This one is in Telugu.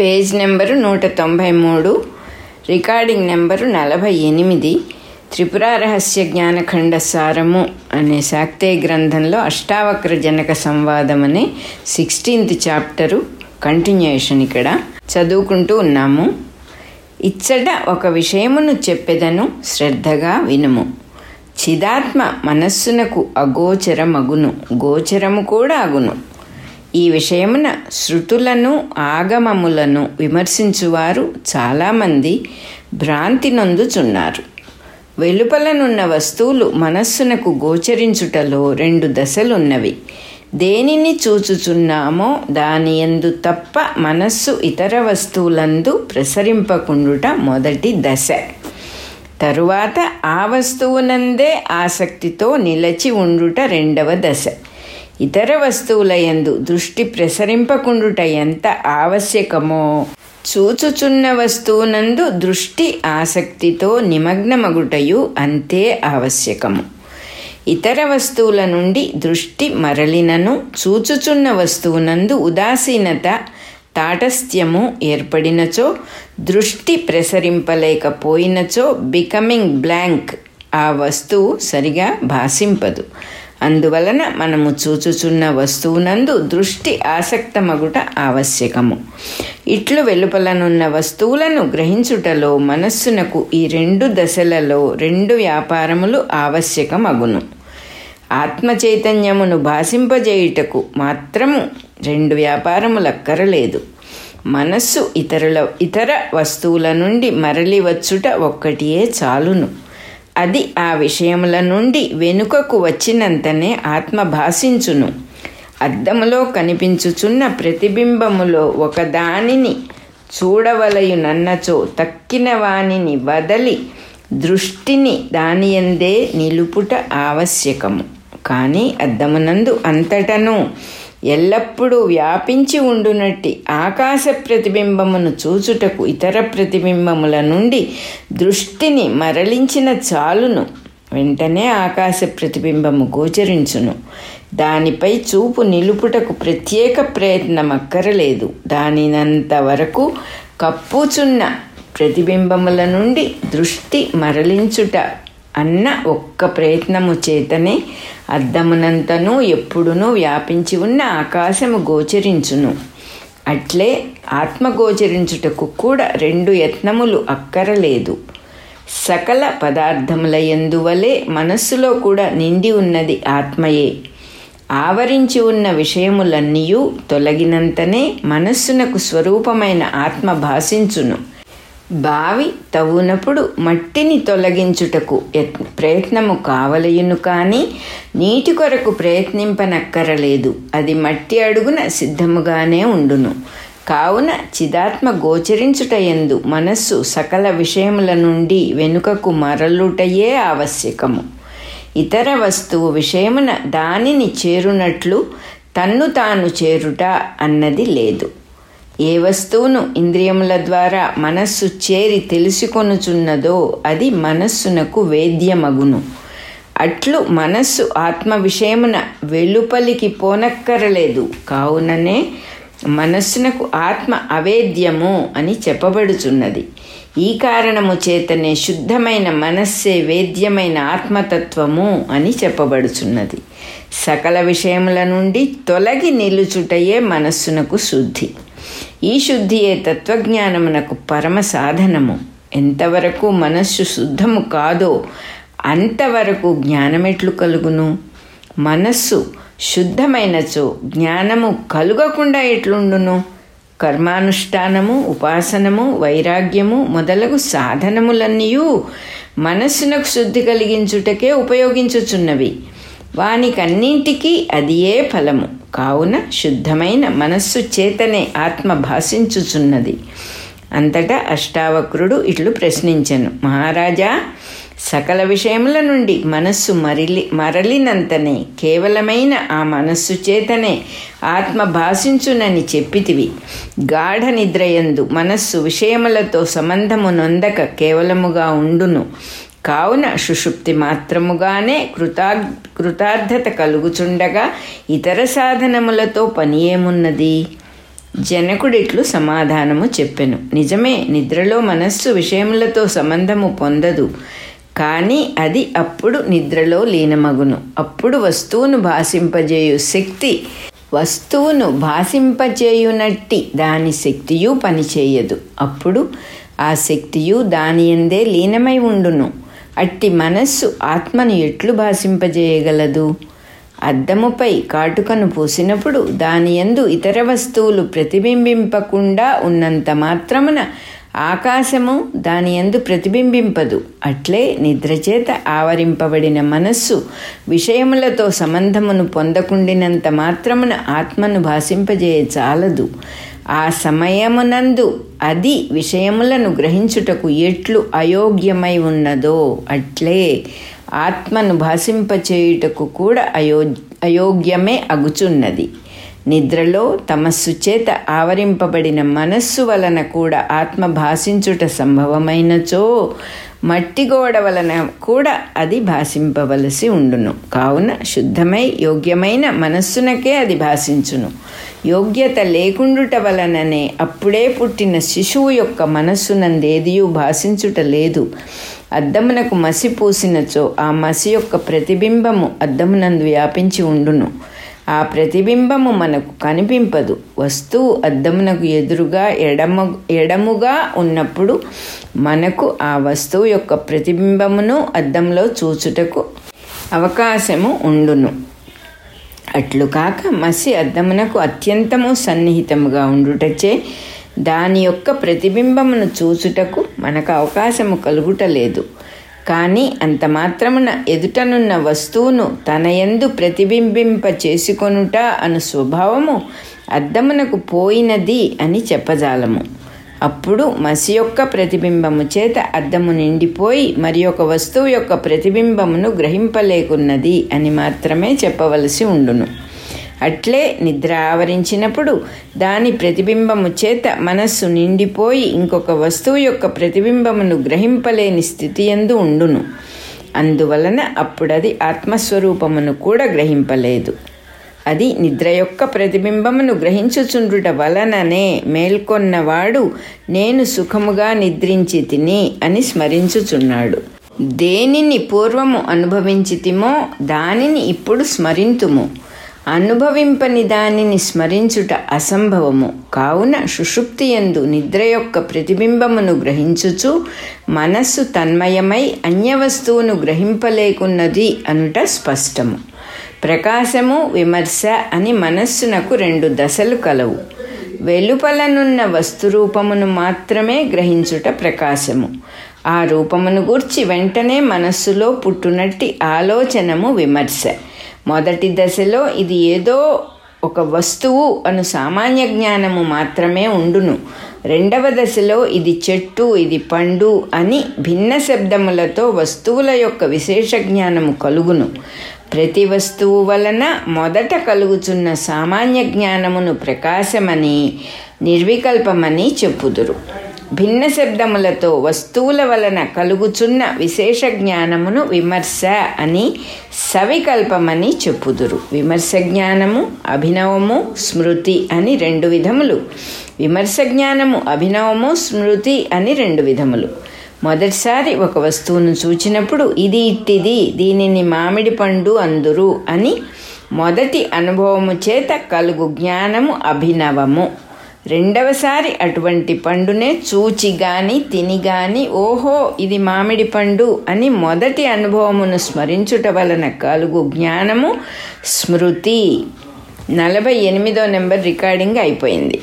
పేజ్ నెంబరు నూట తొంభై మూడు రికార్డింగ్ నెంబరు నలభై ఎనిమిది త్రిపుర రహస్య జ్ఞానఖండ సారము అనే శాక్తే గ్రంథంలో అష్టావక్ర జనక సంవాదం అనే సిక్స్టీన్త్ చాప్టరు కంటిన్యూషన్ ఇక్కడ చదువుకుంటూ ఉన్నాము. ఇచ్చట ఒక విషయమును చెప్పెదను శ్రద్ధగా వినుము. చిదాత్మ మనస్సునకు అగోచరమగును గోచరము కూడా అగును. ఈ విషయమున శృతులను ఆగమములను విమర్శించువారు చాలామంది భ్రాంతి నొందుచున్నారు వెలుపలనున్న వస్తువులు మనస్సునకు గోచరించుటలో రెండు దశలున్నవి. దేనిని చూచుచున్నామో దాని ఎందు తప్ప మనస్సు ఇతర వస్తువులందు ప్రసరింపకుండుట మొదటి దశ. తరువాత ఆ వస్తువునందే ఆసక్తితో నిలచి ఉండుట రెండవ దశ. ఇతర వస్తువుల యందు దృష్టి ప్రసరింపకుండుట ఎంత ఆవశ్యకమో. చూచుచున్న వస్తువునందు దృష్టి ఆసక్తితో నిమగ్నమగుటయు అంతే ఆవశ్యకము. ఇతర వస్తువుల నుండి దృష్టి మరలినను చూచుచున్న వస్తువునందు ఉదాసీనత తాటస్థ్యము ఏర్పడినచో దృష్టి ప్రసరింపలేకపోయినచో బికమింగ్ బ్లాంక్ ఆ వస్తువు సరిగా భాషింపదు అందువలన మనము చూచుచున్న వస్తువునందు దృష్టి ఆసక్తమగుట ఆవశ్యకము. ఇట్లు వెలుపలనున్న వస్తువులను గ్రహించుటలో మనస్సునకు ఈ రెండు దశలలో రెండు వ్యాపారములు ఆవశ్యకమగును. ఆత్మ చైతన్యమును భాషింపజేయుటకు మాత్రము రెండు వ్యాపారములక్కరలేదు మనస్సు ఇతరుల ఇతర వస్తువుల నుండి మరలి వచ్చుట ఒక్కటియే చాలును. అది ఆ విషయముల నుండి వెనుకకు వచ్చినంతనే ఆత్మ భాషించును. అద్దములో కనిపించుచున్న ప్రతిబింబములో ఒకదానిని చూడవలయునన్నచో తక్కిన వాణిని వదలి దృష్టిని దానియందే నిలుపుట ఆవశ్యకము. కానీ అద్దమునందు అంతటను ఎల్లప్పుడూ వ్యాపించి ఉండునట్టి ఆకాశ ప్రతిబింబమును చూచుటకు ఇతర ప్రతిబింబముల నుండి దృష్టిని మరలించిన చాలును. వెంటనే ఆకాశ ప్రతిబింబము గోచరించును. దానిపై చూపు నిలుపుటకు ప్రత్యేక ప్రయత్నం అక్కరలేదు దానినంత వరకు కప్పుచున్న ప్రతిబింబముల నుండి దృష్టి మరలించుట అన్న ఒక్క ప్రయత్నము చేతనే అద్దమునంతను ఎప్పుడునూ వ్యాపించి ఉన్న ఆకాశము గోచరించును. అట్లే ఆత్మ గోచరించుటకు కూడా రెండు యత్నములు అక్కరలేదు. సకల పదార్థముల ఎందువలే మనస్సులో కూడా నిండి ఉన్నది ఆత్మయే. ఆవరించి ఉన్న విషయములన్నీయూ తొలగినంతనే మనస్సునకు స్వరూపమైన ఆత్మ భాషించును బావి తవ్వునప్పుడు మట్టిని తొలగించుటకు ప్రయత్నము కావలయును కానీ నీటి కొరకు ప్రయత్నింపనక్కరలేదు. అది మట్టి అడుగున సిద్ధముగానే ఉండును. కావున చిదాత్మ గోచరించుట ఎందు మనస్సు సకల విషయముల నుండి వెనుకకు మరలుటయే ఆవశ్యకము. ఇతర వస్తువు విషయమున దానిని చేరునట్లు తన్ను తాను చేరుట అన్నది లేదు. ఏ వస్తువును ఇంద్రియముల ద్వారా మనస్సు చేరి తెలుసుకొనుచున్నదో అది మనస్సునకు వేద్యమగును. అట్లు మనస్సు ఆత్మ విషయమున వెలుపలికి పోనక్కరలేదు. కావుననే మనస్సునకు ఆత్మ అవేద్యము అని చెప్పబడుచున్నది. ఈ కారణము చేతనే శుద్ధమైన మనస్సే వేద్యమైన ఆత్మతత్వము అని చెప్పబడుచున్నది. సకల విషయముల నుండి తొలగి నిలుచుటయే మనస్సునకు శుద్ధి. ఈ శుద్ధియే తత్వజ్ఞానమునకు పరమ సాధనము? ఎంతవరకు మనస్సు శుద్ధము కాదో అంతవరకు జ్ఞానమెట్లు కలుగును? మనస్సు శుద్ధమైనచో జ్ఞానము కలుగకుండా ఎట్లుండును? కర్మానుష్ఠానము ఉపాసనము వైరాగ్యము మొదలగు సాధనములన్నీ మనస్సునకు శుద్ధి కలిగించుటకే ఉపయోగించుచున్నవి. వానికన్నింటికీ అదియే ఫలము. కావున శుద్ధమైన మనస్సు చేతనే ఆత్మ భాషించుచున్నది. అంతటా అష్టావక్రుడు ఇట్లు ప్రశ్నించను. మహారాజా సకల విషయముల నుండి మనస్సు మరలి మరలినంతనే కేవలమైన ఆ మనస్సు చేతనే ఆత్మ భాషించునని చెప్పితివి. గాఢ నిద్రయందు మనస్సు విషయములతో సంబంధము నొందక కేవలముగా ఉండును. కావున సుషుప్తి మాత్రముగానే కృతా కృతార్థత కలుగుచుండగా ఇతర సాధనములతో పని ఏమున్నది? జనకుడిట్లు సమాధానము చెప్పెను. నిజమే నిద్రలో మనస్సు విషయములతో సంబంధము పొందదు. కానీ అది అప్పుడు నిద్రలో లీనమగును. అప్పుడు వస్తువును భాషింపజేయు శక్తి వస్తువును భాషింపచేయునట్టి దాని శక్తియు పనిచేయదు. అప్పుడు ఆ శక్తియు దాని ఎందే లీనమై ఉండును. అట్టి మనస్సు ఆత్మను ఎట్లు భాషింపజేయగలదు? అద్దముపై కాటుకను పూసినప్పుడు దాని యందు ఇతర వస్తువులు ప్రతిబింబింపకుండా ఉన్నంత మాత్రమున ఆకాశము దాని యందు ప్రతిబింబింపదు. అట్లే నిద్రచేత ఆవరింపబడిన మనస్సు విషయములతో సంబంధమును పొందకుండినంత మాత్రమున ఆత్మను భాషింపజేయ చాలదు. ఆ సమయమునందు అది విషయములను గ్రహించుటకు ఎట్లు అయోగ్యమై ఉన్నదో అట్లే ఆత్మను భాషింపచేయుటకు కూడా అయో అయోగ్యమే అగుచున్నది. నిద్రలో తమస్సు చేత ఆవరింపబడిన మనస్సు వలన కూడా ఆత్మ భాషించుట సంభవమైనచో మట్టి గోడ వలన కూడా అది భాషింపవలసి ఉండును. కావున శుద్ధమై యోగ్యమైన మనస్సునకే అది భాషించును. యోగ్యత లేకుండుట వలననే అప్పుడే పుట్టిన శిశువు యొక్క మనస్సునందేదియూ భాషించుట లేదు. అద్దమునకు మసి పూసినచో ఆ మసి యొక్క ప్రతిబింబము అద్దమునందు వ్యాపించి ఉండును. ఆ ప్రతిబింబము మనకు కనిపింపదు. వస్తువు అద్దమునకు ఎదురుగా ఎడమ ఎడముగా ఉన్నప్పుడు మనకు ఆ వస్తువు యొక్క ప్రతిబింబమును అద్దంలో చూచుటకు అవకాశము ఉండును. అట్లు కాక మసి అద్దమునకు అత్యంతము సన్నిహితముగా ఉండుటచే దాని యొక్క ప్రతిబింబమును చూచుటకు మనకు అవకాశము కలుగుటలేదు. కానీ అంత మాత్రమున ఎదుటనున్న వస్తువును తన ఎందు ప్రతిబింబింప చేసుకొనుట అను స్వభావము అద్దమునకు పోయినది అని చెప్పజాలము. అప్పుడు మసి యొక్క ప్రతిబింబము చేత అద్దము నిండిపోయి మరి ఒక వస్తువు యొక్క ప్రతిబింబమును గ్రహింపలేకున్నది అని మాత్రమే చెప్పవలసి ఉండును. అట్లే నిద్ర ఆవరించినప్పుడు దాని ప్రతిబింబము చేత మనస్సు నిండిపోయి ఇంకొక వస్తువు యొక్క ప్రతిబింబమును గ్రహింపలేని స్థితి ఎందు ఉండును. అందువలన అప్పుడది ఆత్మస్వరూపమును కూడా గ్రహింపలేదు. అది నిద్ర యొక్క ప్రతిబింబమును గ్రహించుచుండుట వలననే మేల్కొన్నవాడు నేను సుఖముగా నిద్రించి తిని అని స్మరించుచున్నాడు. దేనిని పూర్వము అనుభవించితిమో దానిని ఇప్పుడు స్మరింతుము. అనుభవింపని దానిని స్మరించుట అసంభవము. కావున సుషుప్తి ఎందు నిద్ర యొక్క ప్రతిబింబమును గ్రహించుచు మనస్సు తన్మయమై అన్యవస్తువును గ్రహింపలేకున్నది అనుట స్పష్టము. ప్రకాశము విమర్శ అని మనస్సునకు రెండు దశలు కలవు. వెలుపలనున్న వస్తురూపమును మాత్రమే గ్రహించుట ప్రకాశము. ఆ రూపమును గూర్చి వెంటనే మనస్సులో పుట్టునట్టి ఆలోచనము విమర్శ. మొదటి దశలో ఇది ఏదో ఒక వస్తువు అను సామాన్య జ్ఞానము మాత్రమే ఉండును. రెండవ దశలో ఇది చెట్టు ఇది పండు అని భిన్న శబ్దములతో వస్తువుల యొక్క విశేష జ్ఞానము కలుగును. ప్రతి వస్తువు వలన మొదట కలుగుచున్న సామాన్య జ్ఞానమును ప్రకాశమని నిర్వికల్పమని చెప్పుదురు. భిన్న శబ్దములతో వస్తువుల వలన కలుగుచున్న విశేష జ్ఞానమును విమర్శ అని సవికల్పమని చెప్పుదురు. విమర్శ జ్ఞానము అభినవము స్మృతి అని రెండు విధములు. విమర్శ జ్ఞానము అభినవము స్మృతి అని రెండు విధములు. మొదటిసారి ఒక వస్తువును చూచినప్పుడు ఇది ఇట్టిది దీనిని మామిడి పండు అందురు అని మొదటి అనుభవము చేత కలుగు జ్ఞానము అభినవము. రెండవసారి అటువంటి పండునే చూచి గాని తిని గాని ఓహో ఇది మామిడి పండు అని మొదటి అనుభవమును స్మరించుట వలన కలుగు జ్ఞానము స్మృతి. నలభై ఎనిమిదో నెంబర్ రికార్డింగ్ అయిపోయింది.